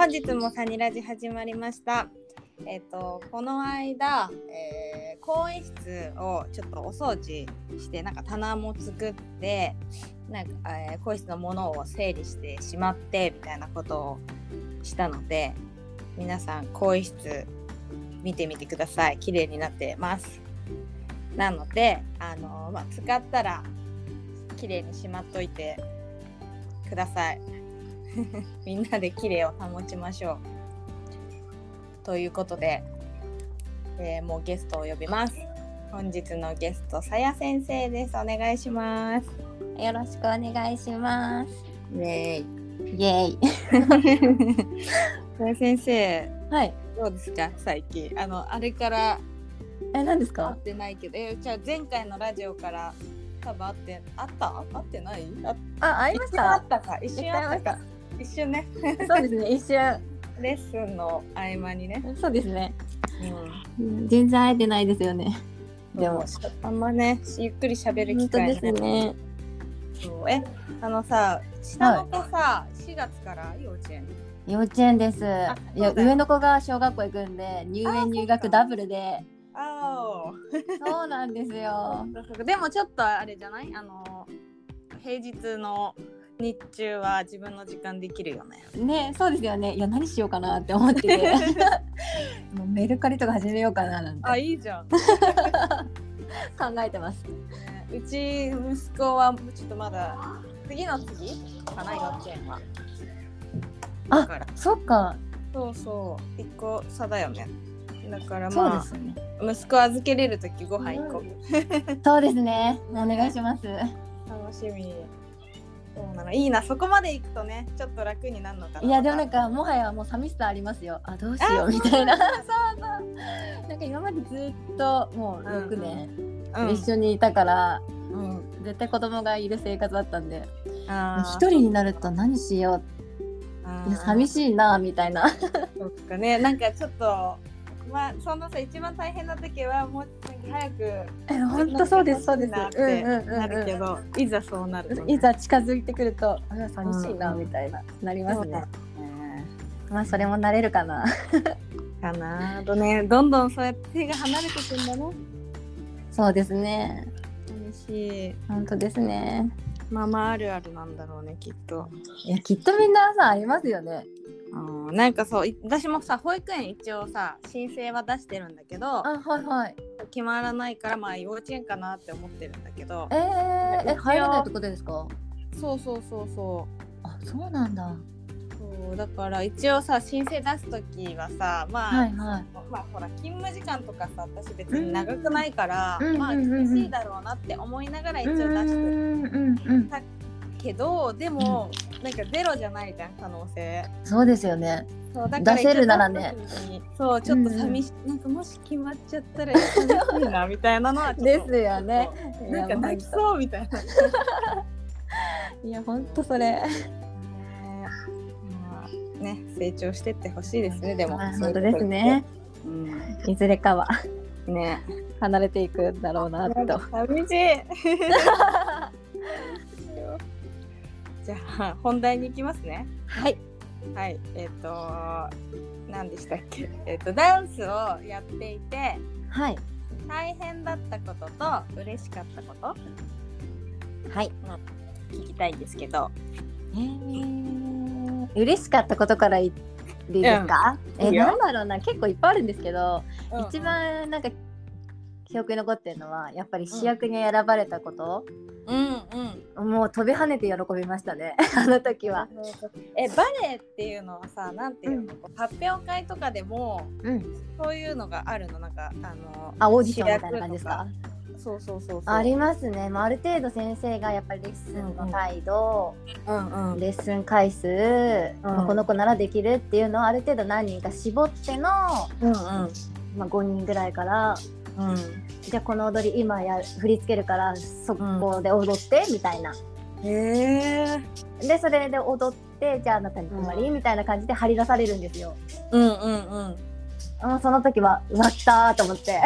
本日もサニラジ始まりました。えっ、とこの間、えー、更衣室をちょっとお掃除してなんか棚も作ってなんか、えー、更衣室のものを整理してしまってみたいなことをしたので皆さん更衣室見てみてください。綺麗になってます。なのであのーまあ、使ったら綺麗にしまっといてください。みんなで綺麗を保ちましょう。ということで、えーもうゲストを呼びます。本日のゲストさや先生です。お願いします。よろしくお願いします。ねイ。エイ。さや先生はい。どうですか？最近。あのあれからえ、何ですか？会っ。てないけど。えじゃあ前回のラジオから多分会ってあった？会ってない？ああ、会いまし一瞬あたっ。たか。一瞬あったか一瞬ねそうですね。一瞬。レッスンの合間にね、そうですね。うんうん全然会えてないですよね。でも。あんまねゆっくり喋る機会すね。そうえあのさ下の子さ、4月から？幼稚園？幼稚園です。いや、上の子が小学校行くんで、入あ園入学ダブルで。あそうなんですよ。あでもちょっとあれじゃない？あの平日の日中は自分の時間できるよねね、そうですよね。いや、何しようかなって思ってて。もうメルカリとか始めようかななんていいじゃん、考えてます。うち息子はちょっとまだ次の次かな幼稚園はあそっか。そうそう一個差だよねだからまあね。息子預けれる時ご飯行こうそうですね。お願いします。楽しみそうなの。いいな。そこまで行くとねちょっと楽になるのかな。いいやでもなんかもはやもう寂しさありますよ。あどうしようみたいな。そうそう。なんか今までずっともう6年うん一緒にいたから、うん。絶対子供がいる生活だったんで。あ一人になると何しよう。いや寂いしいなみたいな。そっかね。なんかちょっとまあそのさ一番大変な時はもう早くえ本当そうですそうです。なってなるけうんどいざそうなるとねいざ近づいてくるとあ寂しいなうんみたいななりますねね。まあそれも慣れるかな。かなあとねどんどんそうやって手が離れてくんだねそうですね。寂しい本当ですね。ママあるあるなんだろうねきっと。いやきっとみんなさありますよね。うんなんかそうい私もさ保育園一応さ申請は出してるんだけどあはいはい。決まらないからまあ幼稚園かなって思ってるんだけどえー、え入れないってことですか？そうそうそうそあそうなんだ。うそうだから一応さ申請出す時はさまあ、はいはい。まあほら勤務時間とかさ私別に長くないから、うんまあうんうんうん厳しいだろうなって思いながら一応出してるうんうんうん。けどでも、なんかゼロじゃないじゃん可能性。そうですよね。そうだから出せるならね。そうちょっと寂しい、なんかもし決まっちゃったら寂しいなみたいなのはですよね。なんか泣きそうみたいな。いや本当それ。ね成長してってほしいですねでも本当ですね。うん。いずれかは。ね。離れていくんだろうなと。寂しい じゃあ本題に行きますね。はい。はい。えっ、と何でしたっけ？えっ、とダンスをやっていてはい。大変だったことと嬉しかったこと？はい。聞きたいんですけど。えー、嬉しかったことから言っていいですか？えうん。いいよ。なんだろうな。結構いっぱいあるんですけど、うん。一番なんか記憶に残ってるのはやっぱり主役に選ばれたこと。うんうん。もう飛び跳ねて喜びましたね。あの時は。えバレエっていうのはさなんていうの、うん。発表会とかでもうん。そういうのがあるの？なんかあのあオーディションみたいな感じですか？そうそうそうありますね、まあ、ある程度先生がやっぱりレッスンの態度、うんうん。レッスン回数、まあこの子ならできるっていうのをある程度何人か絞っての、うんまあ、5人ぐらいからうん。じゃあこの踊り今や振り付けるからそこで踊ってみたいな。へえ。でそれで踊ってじゃああなたに決まり、みたいな感じで張り出されるんですよ。うんうんうん。その時はうわったーと思って、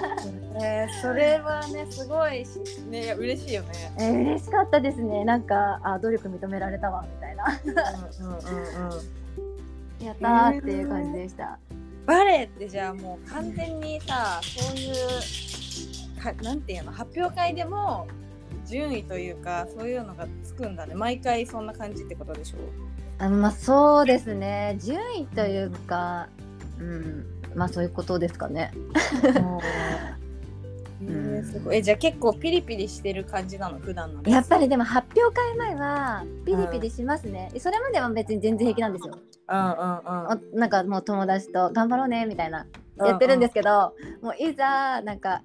えー、それはねすごいしね嬉しいよね。えー嬉しかったですね。なんかあ努力認められたわみたいな。うんうんうんうん。やったーっていう感じでした。バレエってじゃあもう完全にさそういうかなんていうの発表会でも順位というかそういうのがつくんだね。毎回そんな感じってことでしょあまあそうですね。順位というか、うん、まあそういうことですかね。えー、すごい。えじゃあ結構ピリピリしてる感じなの普段のやっぱりでも発表会前はピリピリしますね。それまでは別に全然平気なんですよ。うんうんうん。おなんかもう友達と頑張ろうねみたいなやってるんですけど、もういざなんか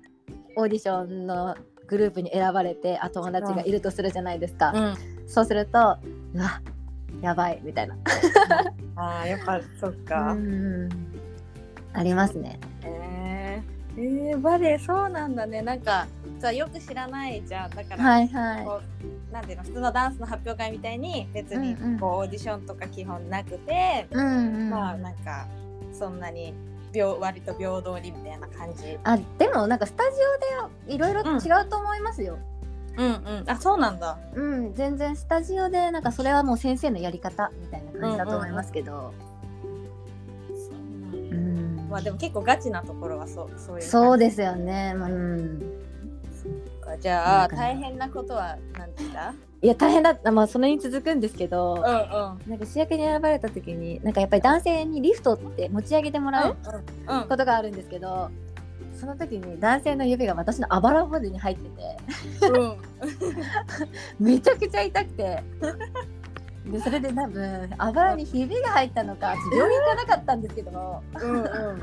オーディションのグループに選ばれてあ友達がいるとするじゃないですか、うん。そうするとうわやばいみたいな。あーやっぱそっか、うん。ありますね。えー、えー、バレエそうなんだね。なんかさよく知らないじゃんだから、はいはこうなんていうの普通のダンスの発表会みたいに別にうんうん。こうオーディションとか基本なくて、いうんうん。まあなんかそんなに平割と平等にみたいな感じ。あでもなんかスタジオでいろいろ違うと思いますよ、うんうん。あそうなんだ。うん全然スタジオでなんかそれはもう先生のやり方みたいな感じだと思いますけど、そうなんだうんまあでも結構ガチなところはそうそういうそうでですよね、うん、かじゃあ大変なことは何でしたいや大変だった。まあそれに続くんですけど、うんうん。なんか主役に選ばれた時になんかやっぱり男性にリフトって持ち上げてもらううんことがあるんですけど、その時に男性の指が私のあばら骨に入ってて。うん。めちゃくちゃ痛くてでそれで多分あばらにひびが入ったのか病院行かなかったんですけどうんう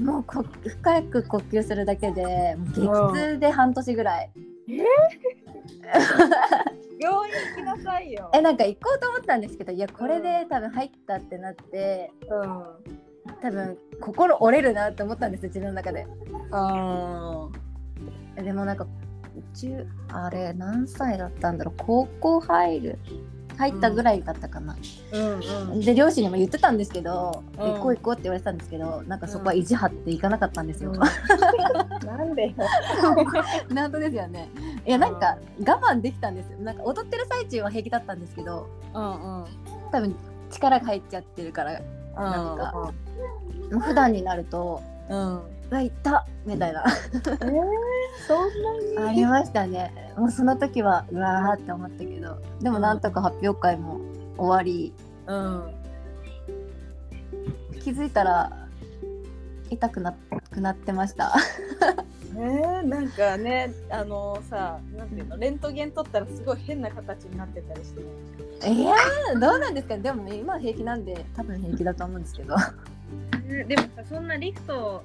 ん。もうこ深く呼吸するだけでもう激痛で半年ぐらい、病院行きなさいよ。えなんか行こうと思ったんですけどいやこれで多分入ったってなってうん。多分心折れるなって思ったんですよ自分の中で。あでもなんか中あれ何歳だったんだろう高校入る入ったぐらいだったかな、うんうん。で両親にも言ってたんですけど、うん。行こう行こうって言われてたんですけどなんかそこは意地張って行かなかったんですよ、なんでよ。なんとですよね。いやなんか我慢できたんですよ。なんか踊ってる最中は平気だったんですけどうんうん。多分力が入っちゃってるからなんかもう普段になるとうん「うわ行った!」みたいな。えー、そんなありましたね。もうその時はうわーって思ったけど。でもなんとか発表会も終わり。うん。気づいたら痛くなくなってました。えー、なんかねあのさなんていうのレントゲン取ったらすごい変な形になってたりして。いやーどうなんですかでも今は平気なんで多分平気だと思うんですけど。えでもさそんなリフト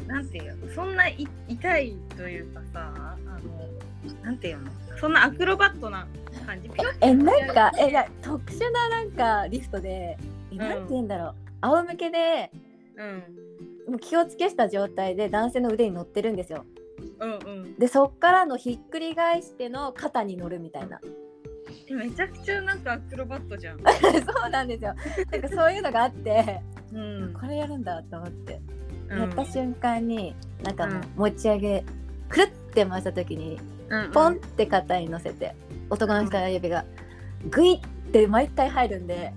なんていうの？そんない痛いというかさあのなんていうの？そんなアクロバットな感じ？えなんかえいや特殊ななんかリフトでえなんて言うんだろう、仰向けでうん。もう気をつけした状態で男性の腕に乗ってるんですよ。うんうん。でそっからのひっくり返しての肩に乗るみたいな。えめちゃくちゃなんかアクロバットじゃん。そうなんですよ。なんかそういうのがあってうん。これやるんだと思って、うんやった瞬間になんかもううん。持ち上げくるって回した時にうんポンって肩に乗せて男の人の指がグイって毎回入るんで、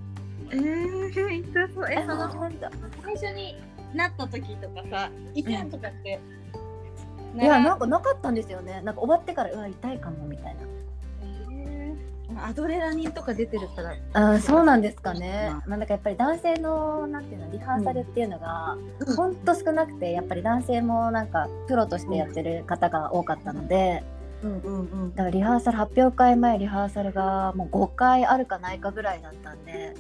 えー、痛そう。ええその最初になった時とかさ痛いとかって、いやなんかなかったんですよね。なんか終わってからうわ痛いかもみたいえーアドレナリンとか出てるから。なあそうなんですかね、まあ、なんかやっぱり男性のなんていうのリハーサルっていうのがうん。ほんと少なくてやっぱり男性もなんかプロとしてやってる方が多かったので、うんうんうん。だからリハーサル発表会前リハーサルがもう5回あるかないかぐらいだったんで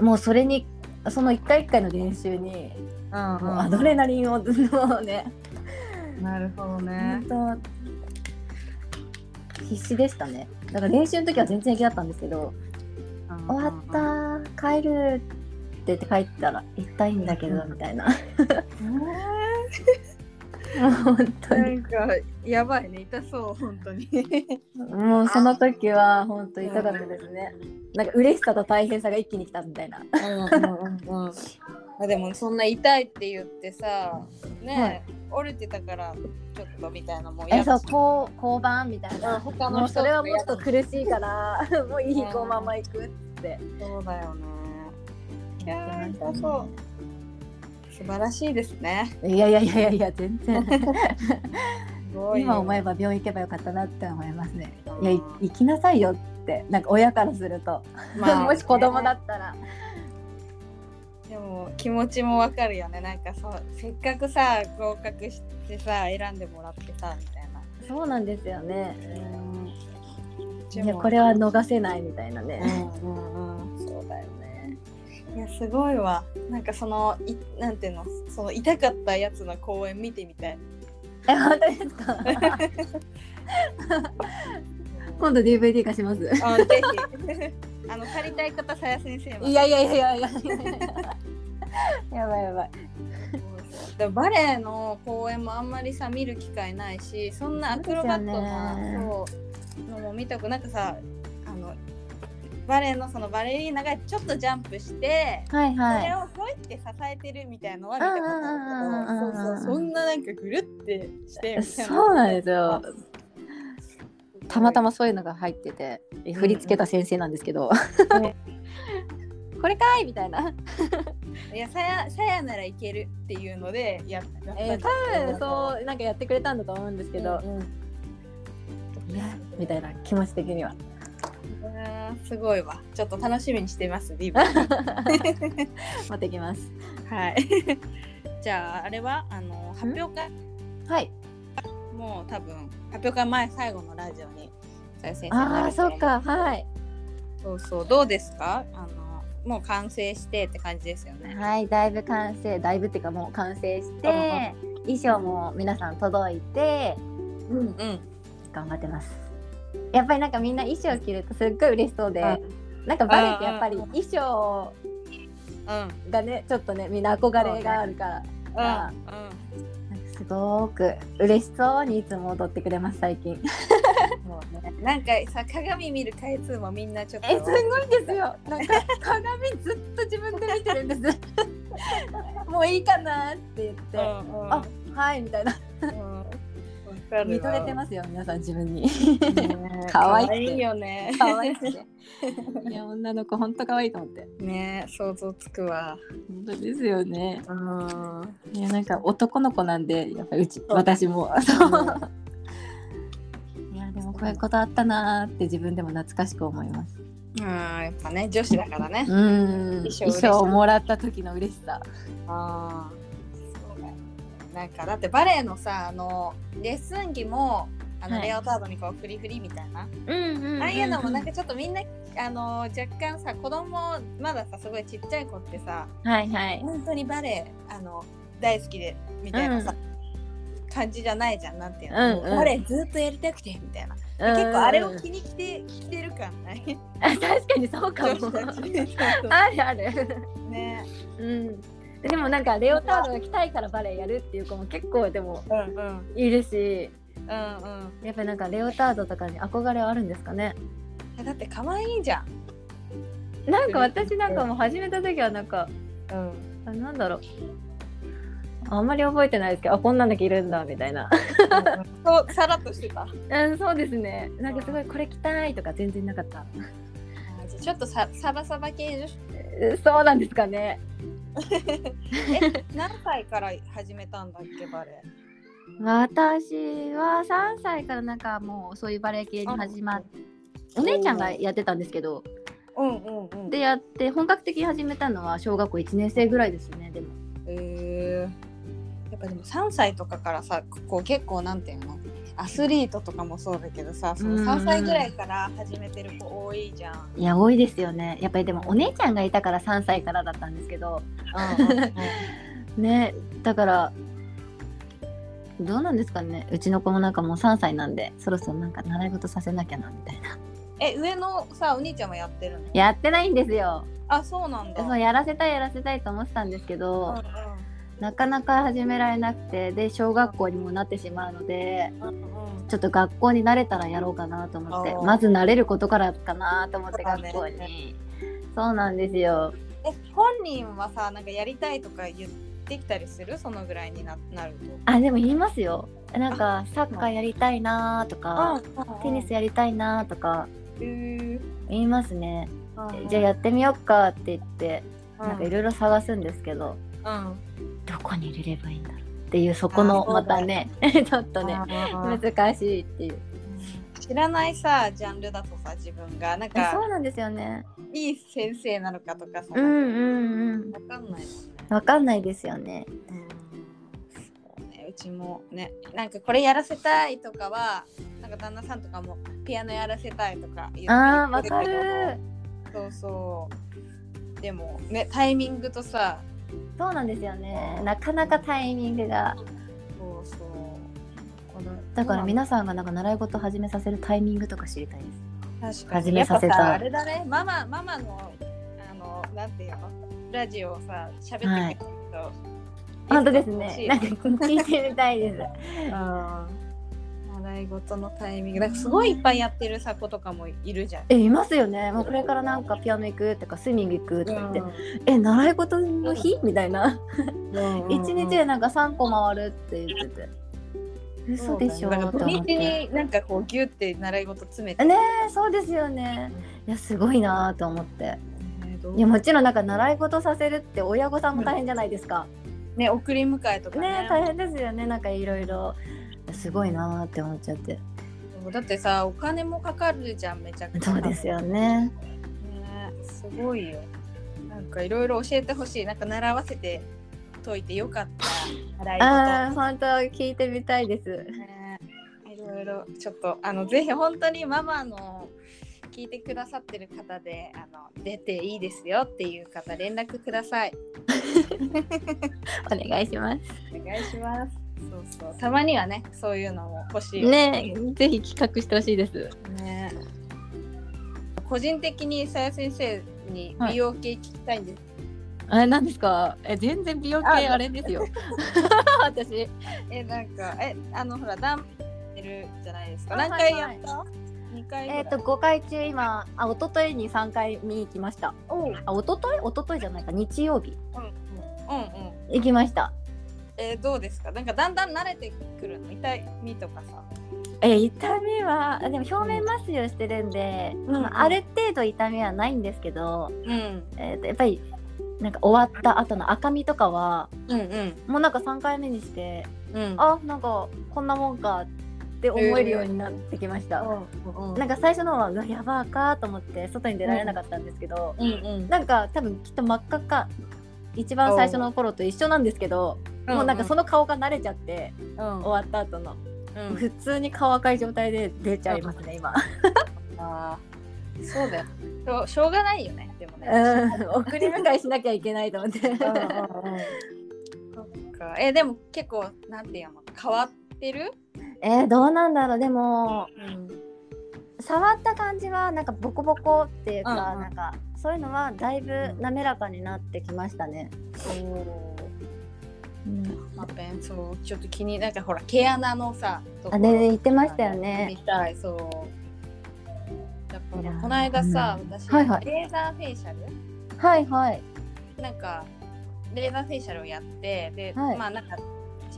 もうそれにその1回1回の練習にうん。もうアドレナリンを ね。なるほどね。本当必死でしたね。だから練習の時は全然平気だったんですけど終わったー帰るって言って帰ったら痛いんだけどみたいな。本当に。なんかやばいね。痛そう本当に。もうその時は本当痛かったですね。なんか嬉しさと大変さが一気に来たみたいな。うんうんうんうんあでもそんな痛いって言ってさね、折れてたからちょっとみたいなもんえそうこう交番みたいな。他もうそれはもっとと苦しいから もういいこのまま行くって。そうだよね。いやーやってましたそう。素晴らしいですね。いやいやいやいやいや全然今思えば病院行けばよかったなって思いますね。いやい行きなさいよって。なんか親からすると、まあ もし子供だったらでも気持ちもわかるよね。なんかそうせっかくさ合格してさ選んでもらってさみたいな。そうなんですよね。うん。いやこれは逃せないみたいなうね、んうんうん。そうだよね。いやすごいわ。なんかそのいなんていうの？その痛かったやつの公演見てみたい。え本当ですか？今度 DVD 化します。あぜひあの借りたい方さや先生はいやいやいやいやいや。やばいやばい。でもバレエの公演もあんまりさ見る機会ないしそんなアクロバットなそうのも見たく。なんかさあのバレエのそのバレリーナがちょっとジャンプして、はいそれはをこうやって支えてるみたいなのは見たことあるけどそうそうそんななんかぐるってしてそうなんですよたまたまそういうのが入ってて振り付けた先生なんですけど、これかいみたいな。いやさやさやならいけるっていうのでやったえー、多分そうなんかやってくれたんだと思うんですけど、うんうん。いやみたいな気持ち的には。すごいわ。ちょっと楽しみにしてますリブ持ってきます。はい。じゃああれはあの発表会？はいもう多分発表会前最後のラジオにさゆ先生ああそっかはい。そうそうどうですか？あのもう完成してって感じですよね。はいだいぶ完成だいぶっていうかもう完成して衣装も皆さん届いてうんうん。頑張ってます。やっぱりなんかみんな衣装着るとすっごい嬉しそうで、なんかバレてやっぱりうん衣装うん。がねちょっとねみんな憧れがあるから、うんなん。かすごく嬉しそうにいつも踊ってくれます最近。そうね。なんかさ鏡見る回数もみんなちょっと。えすごいんですよ。なんか鏡ずっと自分で見てるんです。もういいかなって言って、うんうん。あはいみたいな。うん。わかるわ。見とれてますよ皆さん自分に。ね可愛くて。可愛いよね。可愛くて。いや女の子ほんと可愛いと思って。ね想像つくわ。本当ですよね。うん。いやなんか男の子なんでやっぱりうちう。私も。いやでもこういうことあったなーって自分でも懐かしく思います。あーやっぱね女子だからね。うん。衣装もらった時の嬉しさ。ああなんかだってバレエのさあのレッスン着もあの、はい。レオタードにこうフリフリみたいな、うんうんああいうのもなんかちょっとみんなあの若干さ子供まださすごいちっちゃい子ってさはいはい。本当にバレエあの大好きでみたいなさ、感じじゃないじゃんなんていうの、うんうん。バレエずっとやりたくてみたいな、結構あれを気に来て着てる感ない？あ確かにそうかも。あるある。ね。うんでもなんかレオタードが着たいからバレエやるっていう子も結構でもいるしうんうん。やっぱりなんかレオタードとかに憧れはあるんですかね。えだって可愛いじゃん。なんか私なんかもう始めた時はなんかうん。あなんだろう。あんまり覚えてないですけどあこんなの着るんだみたいな。そうさらっとしてた。うんそうですね。なんかすごいこれ着たいとか全然なかった。ちょっっとさサバサバ系女子えそうなんですかね え何歳から始めたんだっけバレエ私は3歳からなんかもうそういうバレエ系に始まってお姉ちゃんがやってたんですけどうんうんうん。でやって本格的に始めたのは小学校1年生ぐらいですねでも。へえやっぱでも3歳とかからさこう結構なんていうの？アスリートとかもそうだけどさその3歳ぐらいから始めてる子多いじゃん。いや多いですよね。やっぱりでもお姉ちゃんがいたから3歳からだったんですけど。ねだからどうなんですかね。うちの子もなんかもう3歳なんでそろそろなんか習い事させなきゃなみたいな。え上のさお兄ちゃんもやってるの？やってないんですよ。あそうなんだ。そうやらせたいやらせたいと思ってたんですけど、うんなかなか始められなくてで小学校にもなってしまうのでうんうんちょっと学校に慣れたらやろうかなと思ってまず慣れることからかなと思って学校に。そうなんですよ。え本人はさなんかやりたいとか言ってきたりする？そのぐらいにななると。あでも言いますよ。なんかサッカーやりたいなとかテニスやりたいなとか言いますね。うんじゃあやってみよっかって言ってなんかいろいろ探すんですけど、うんどこに入れればいいんだろうっていうそこのまたね ちょっとね難しいっていう。知らないさジャンルだとさ自分が。なんえかそうなんですよね。いい先生なのかとかさ、うんうんうん。わかんないね。わかんないですよね。そうねうちもねなんかこれやらせたいとかはなんか旦那さんとかもピアノやらせたいとか言ってあーわかるそうそう。でもねタイミングとさそうなんですよね。なかなかタイミングが。そうそう。このだから皆さんがなんか習い事始めさせるタイミングとか知りたいです。確かに。始めさせた。あれだね。ママママのあのなんていうの？ラジオをさ喋ってくれると、本当ですね。なんか聞いてみたいです。うん習い事のタイミング。なんかすごいいっぱいやってるさ子とかもいるじゃん。えいますよね。もうこれからなんかピアノ行くとかスイミング行くとか言って、え習い事の日？みたいな。一日でなんか3個回るって言ってて。嘘でしょなんか土日になんかこうギュって習い事詰めて。ねえそうですよね。いやすごいなと思って。いやもちろんなんか習い事させるって親御さんも大変じゃないですか、ね送り迎えとかね。ね大変ですよね。なんかいろいろすごいなって思っちゃってだってさお金もかかるじゃんめちゃくちゃ。そうですよねねすごいよ。なんかいろいろ教えてほしいなんか習わせてといてよかった習い事。ああ本当聞いてみたいですねいろいろちょっとあのぜひ本当にママの聞いてくださってる方であの出ていいですよっていう方連絡ください。お願いしますお願いします。そうそう。たまにはねそういうのも欲しいよね。ぜひ企画してほしいです。ね。個人的にさや先生にはい美容系聞きたいんです。あれなんですか？え全然美容あ系あれですよ。私。えなんかえあのほらダンてるじゃないですか。あ何回やった？二、回ぐらい。えっ、と5回中今あ一昨日に3回見に行きました。おう。あ一昨日一昨日じゃないか。日曜日。うんうん。うんうん。行きましたえーどうですか？なんかだんだん慣れてくるの？痛みとかさ。え痛みはあでも表面麻酔をしてるんで、うん。うんまあある程度痛みはないんですけど、うん。えーとやっぱりなんか終わった後の赤みとかはうんうん。もうなんか3回目にしてうん。あなんかこんなもんかって思えるようになってきました、うんなんか最初の方はうわやばーかと思って外に出られなかったんですけど、うんうん。なんか多分きっと真っ赤っか一番最初の頃と一緒なんですけど、もうなんかその顔が慣れちゃって、うん終わった後の、うん普通に顔赤い状態で出ちゃいますね、今。あーそうだよ。しょうがないよね。でもね。うん 送り迎えしなきゃいけないと思って。そっか。えでも結構なんていうの変わってる？えーどうなんだろうでもうん。触った感じはなんかボコボコっていうか、うんうんなんかそういうのはだいぶ滑らかになってきましたね。うんそうちょっと気になんかほら毛穴のさ。あろね言ってましたよね見たいそう。だからこの間さ、うん私、はいはいレーザーフェイシャル？はいはい。なんかレーザーフェイシャルをやってで、はいまあなんか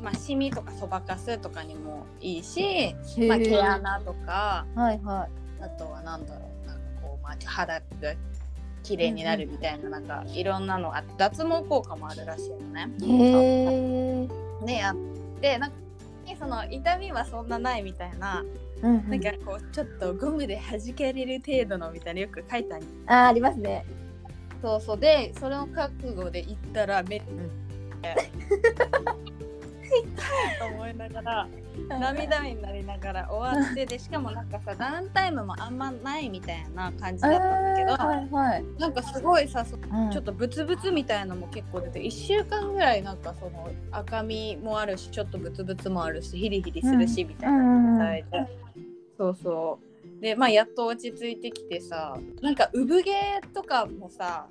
まあシミとかそばかすとかにもいいし、へまあ、毛ー穴とかはいはあとはなんだろうなんかこう、まあ、肌が綺麗になるみたいな、なんかいろんなのあ脱毛効果もあるらしいのね。い。へえ。ねやってなんかその痛みはそんなないみたいな、うんうん。なんかこうちょっとゴムで弾けれる程度のみたいなよく書いてあるあありますね。そうそう。でそれの覚悟で行ったらめっちゃ痛い と思いながら涙目になりながら終わってでしかもなんかさダウンタイムもあんまないみたいな感じだったんだけど、はいはい。なんかすごいさそうん。ちょっとブツブツみたいなのも結構出て1週間ぐらいなんかその赤みもあるしちょっとブツブツもあるしヒリヒリするしみたいな状態で、そうそう。でまあやっと落ち着いてきてさなんか産毛とかもさ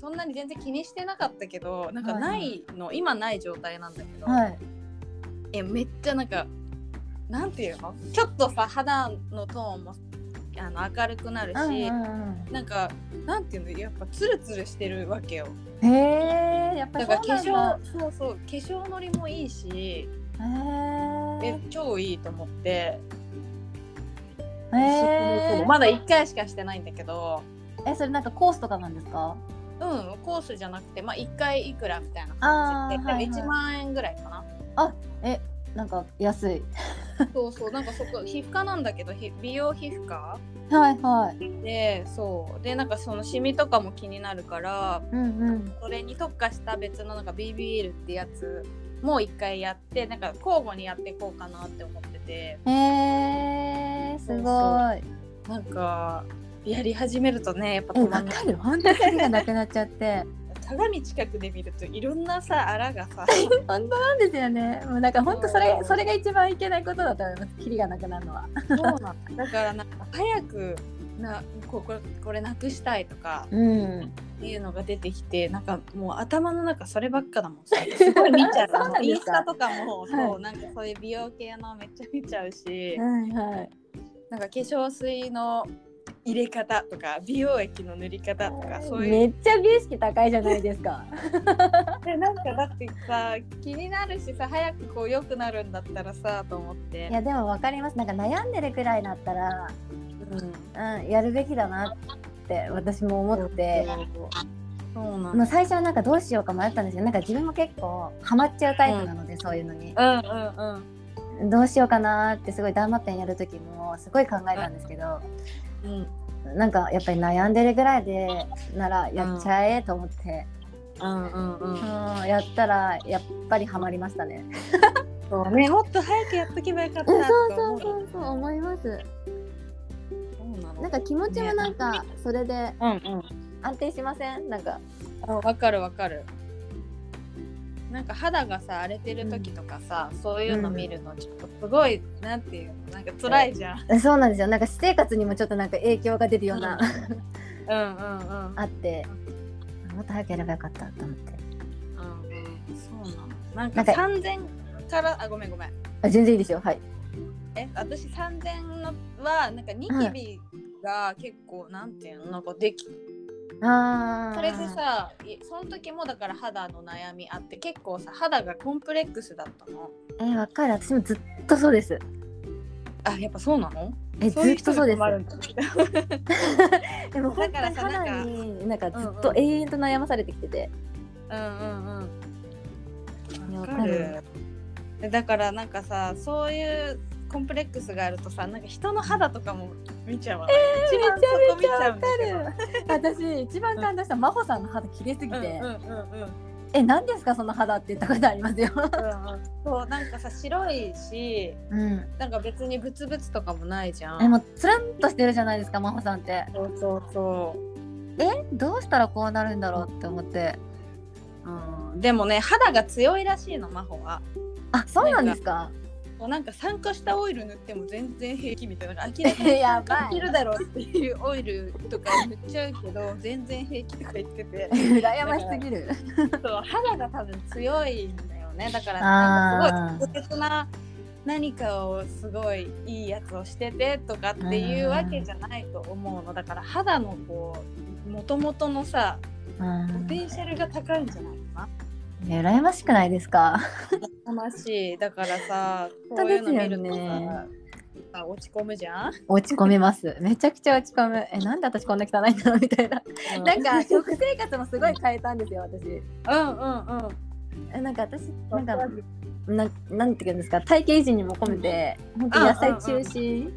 そんなに全然気にしてなかったけどなんかないの、今ない状態なんだけど、はい。えめっちゃなんかなんていうの？ちょっとさ肌のトーンもあの明るくなるし、なんかなんていうの？やっぱツルツルしてるわけようん、へえ。やっぱだりから化そうなんだ。粧そうそう化粧のりもいいしへええ。超いいと思って、へえ。まだ1回しかしてないんだけどえそれなんかコースとかなんですか？うんコースじゃなくてまあ1回いくらみたいな感じで、はいはい1万円ぐらいかなえなんか安い。そうそうなんかそこ皮膚科なんだけどひ美容皮膚科？はいはい。でそう。でなんかそのシミとかも気になるからうんうん。それに特化した別のなんか BBL ってやつも一回やってなんか交互にやっていこうかなって思ってて。えー、すごい。なんかやり始めるとねやっぱえ止まんない。わかる。本当にがなくなっちゃって鏡近くで見るといろんなさあらがさ。本当なんですよね。もうなんか本当それそれが一番いけないことだと思います。キリがなくなるのは。そうなのだ。からなんか早くなここれこれなくしたいとかうん。っていうのが出てきてなんかもう頭の中そればっかだもん。さ すごい見ちゃうそうインスタとかもそう、はい。なんかそういう美容系のめっちゃ見ちゃうし、はいはい。なんか化粧水の入れ方とか美容液の塗り方とかそういう。めっちゃ美意識高いじゃないですか。でなんかだってさ気になるしさ早くこう良くなるんだったらさと思って。いやでもわかります。なんか悩んでるくらいだったらうんうんやるべきだなって私も思って。そうなのまあ、最初はなんかどうしようか迷ったんですけどなんか自分も結構ハマっちゃうタイプなので、そういうのに。うんうんうん。どうしようかなってすごい断末点やる時もすごい考えたんですけど、うんなんかやっぱり悩んでるぐらいでならやっちゃえと思って、うんうんうん。うんやったらやっぱりハマりましたね。そうねもっと早くやっとけばよかったそう。なそうと思うそうそう思います。なんか気持ちもなんかそれでうんうん。安定しません？なんか。あわかるわかるなんか肌がさ荒れてる時とかさ、そういうの見るのちょっとすごい、なんていうのなんか辛いじゃん、えそうなんですよ。なんか私生活にもちょっとなんか影響が出るような、うん、うん。うんうんあって。もっと早くやればよかったと思って。うんうん。そうなの。なんかなんか3000からあごめんごめん。あ全然いいですよ。はい。え私3000のはなんかニキビが結構、なんていうのなんかできそれでさいその時もだから肌の悩みあって結構さ肌がコンプレックスだったの？えわかる。私もずっとそうです。あやっぱそうなの？えずっとそうです。でも本当に肌になんかずっと永遠と悩まされてきてて、うんうんうん。わわかる。でだからなんかさそういうコンプレックスがあるとさなんか人の肌とかも見ちゃうわ、一番そこ見ちゃうんだけど。私一番感動した真帆さんの肌綺麗すぎて、うんうんうんうん。え何ですかその肌って言ったことありますよ。そうなんかさ白いしうん。なんか別にブツブツとかもないじゃん。えもうつるんとしてるじゃないですか真帆さんって。そうそうそえどうしたらこうなるんだろうって思って。う、うん、でもね肌が強いらしいの真帆は。あそうなんですかもうなんか酸化したオイル塗っても全然平気みたいな。明らかにやばい。けるだろうっていうオイルとか塗っちゃうけど全然平気とか言ってて。羨ましすぎる。そう肌が多分強いんだよね。だからなんかすごい特別な何かをすごいいいやつをしててとかっていうわけじゃないと思うの。だから肌のこうもともとのさうん。ポテンシャルが高いんじゃない？羨ましくないですか？魂だからさ本当そういうの見るとですよね落ち込むじゃん、落ち込みます。めちゃくちゃ落ち込む。えなんで私こんな汚いんだろうみたいな。なんか食生活もすごい変えたんですよ私。うんうんうん。えなんか私なんかななんていうんですか？体型維持にも込めて本当に野菜中心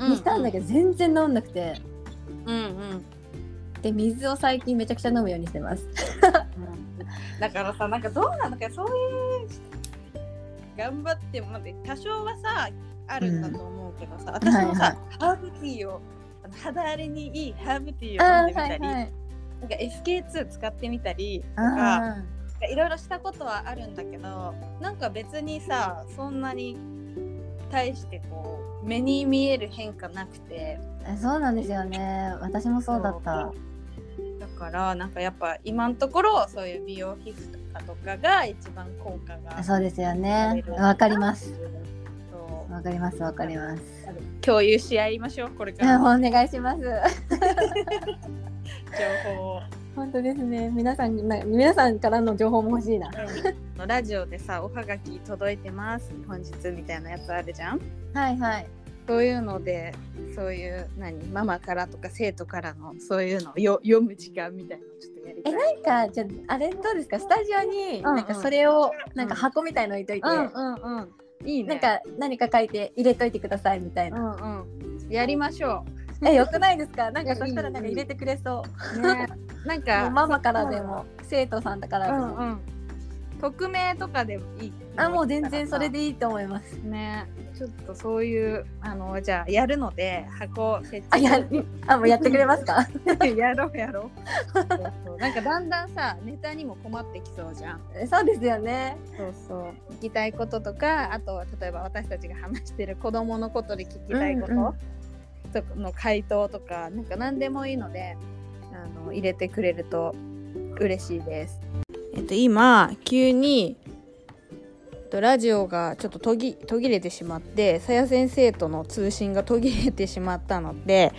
にしたんだけど全然治んなくて。うんうん。で水を最近めちゃくちゃ飲むようにしてますだからさなんかどうなのかそういう頑張っても待って多少はさあるんだと思うけどさ、私もさ、はいハーブティーを肌荒れにいいハーブティーあを飲んでみたり、ーはいはい。なんか SK2 使ってみたりとかあいろいろしたことはあるんだけどなんか別にさそんなに対してこう目に見える変化なくて。ーそうなんですよね。私もそうだっただからなんかやっぱ今のところそういう美容皮膚とかとかが一番効果がそうですよね。わかります。わかりますわかります。共有し合いましょうこれかあらお願いします。情報を、本当ですね。皆さんな皆さんからの情報も欲しいな。うん、ラジオでさおはがき届いてます。本日みたいなやつあるじゃん。はいはいそういうのでそういう何ママからとか生徒からのそういうのをよ読む時間みたいなちょっとやりたえい。なんかじゃああれどうですか？スタジオにうんうんなんかそれをなんか箱みたいの置いといて、うんうんうん。いいね。なんか何か書いて入れといてくださいみたいうな。んうん。やりましょえよくないですか？なんかそしたらなんか入れてくれそう。う。ね。なん もかうママからでも生徒さんだかうらでも、んうん。匿名とかでもいい。あもう全然それでいいと思います。ね。ちょっとそういうあのじゃあやるので箱設置。あやあもうやってくれますか？やろうやろう。そうそうなんかだんだんさネタにも困ってきそうじゃん。そうですよね。そうそう。聞きたいこととかあとは例えば私たちが話してる子供のことで聞きたいこと、うんうん。の回答とかなんか何でもいいのであの入れてくれると嬉しいです。えっと今急にとラジオがちょっと途切れてしまってさや先生との通信が途切れてしまったので、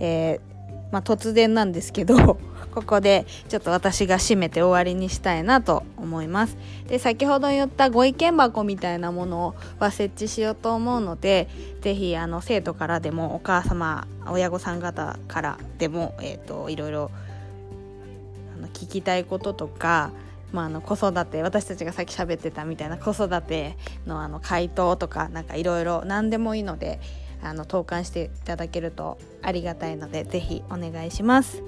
えーまあ、突然なんですけど ここでちょっと私が締めて終わりにしたいなと思います。で先ほど言ったご意見箱みたいなものは設置しようと思うのでぜひあの生徒からでもお母様親御さん方からでも、えー、といろいろ聞きたいこととか、まあ、あの子育て私たちがさっき喋ってたみたいな子育てのあの回答とかなんかいろいろ何でもいいのであの投函していただけるとありがたいのでぜひお願いします。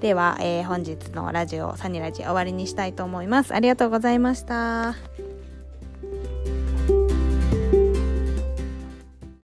では、えー本日のラジオサニラジ終わりにしたいと思います。ありがとうございました。